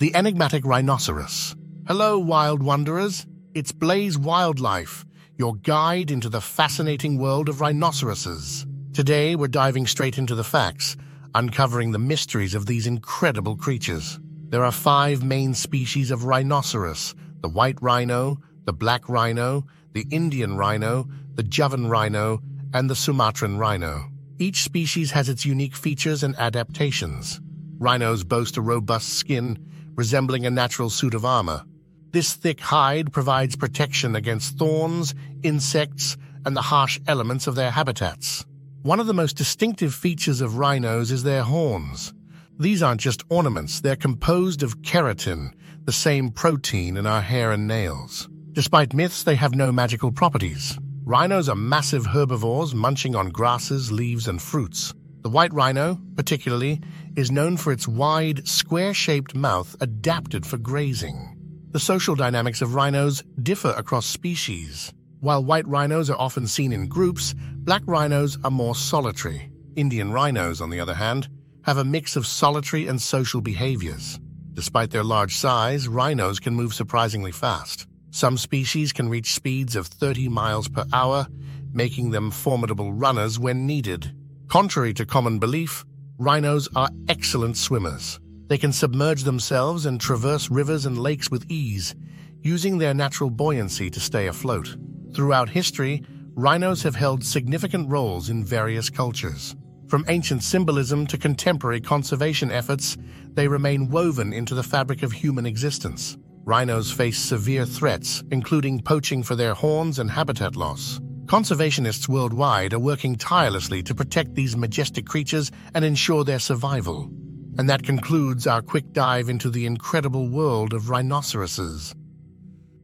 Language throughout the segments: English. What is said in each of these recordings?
The enigmatic rhinoceros. Hello, wild wanderers. It's Blaze Wildlife, your guide into the fascinating world of rhinoceroses. Today, we're diving straight into the facts, uncovering the mysteries of these incredible creatures. There are five main species of rhinoceros the white rhino, the black rhino, the Indian rhino, the Javan rhino, and the Sumatran rhino. Each species has its unique features and adaptations. Rhinos boast a robust skin, resembling a natural suit of armor. This thick hide provides protection against thorns, insects, and the harsh elements of their habitats. One of the most distinctive features of rhinos is their horns. These aren't just ornaments, they're composed of keratin, the same protein in our hair and nails. Despite myths, they have no magical properties. Rhinos are massive herbivores munching on grasses, leaves, and fruits. The white rhino, particularly, is known for its wide, square-shaped mouth adapted for grazing. The social dynamics of rhinos differ across species. While white rhinos are often seen in groups, black rhinos are more solitary. Indian rhinos, on the other hand, have a mix of solitary and social behaviors. Despite their large size, rhinos can move surprisingly fast. Some species can reach speeds of 30 miles per hour, making them formidable runners when needed. Contrary to common belief, rhinos are excellent swimmers. They can submerge themselves and traverse rivers and lakes with ease, using their natural buoyancy to stay afloat. Throughout history, rhinos have held significant roles in various cultures. From ancient symbolism to contemporary conservation efforts, they remain woven into the fabric of human existence. Rhinos face severe threats, including poaching for their horns and habitat loss. Conservationists worldwide are working tirelessly to protect these majestic creatures and ensure their survival. And that concludes our quick dive into the incredible world of rhinoceroses.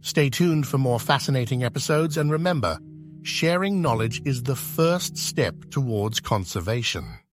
Stay tuned for more fascinating episodes and remember, sharing knowledge is the first step towards conservation.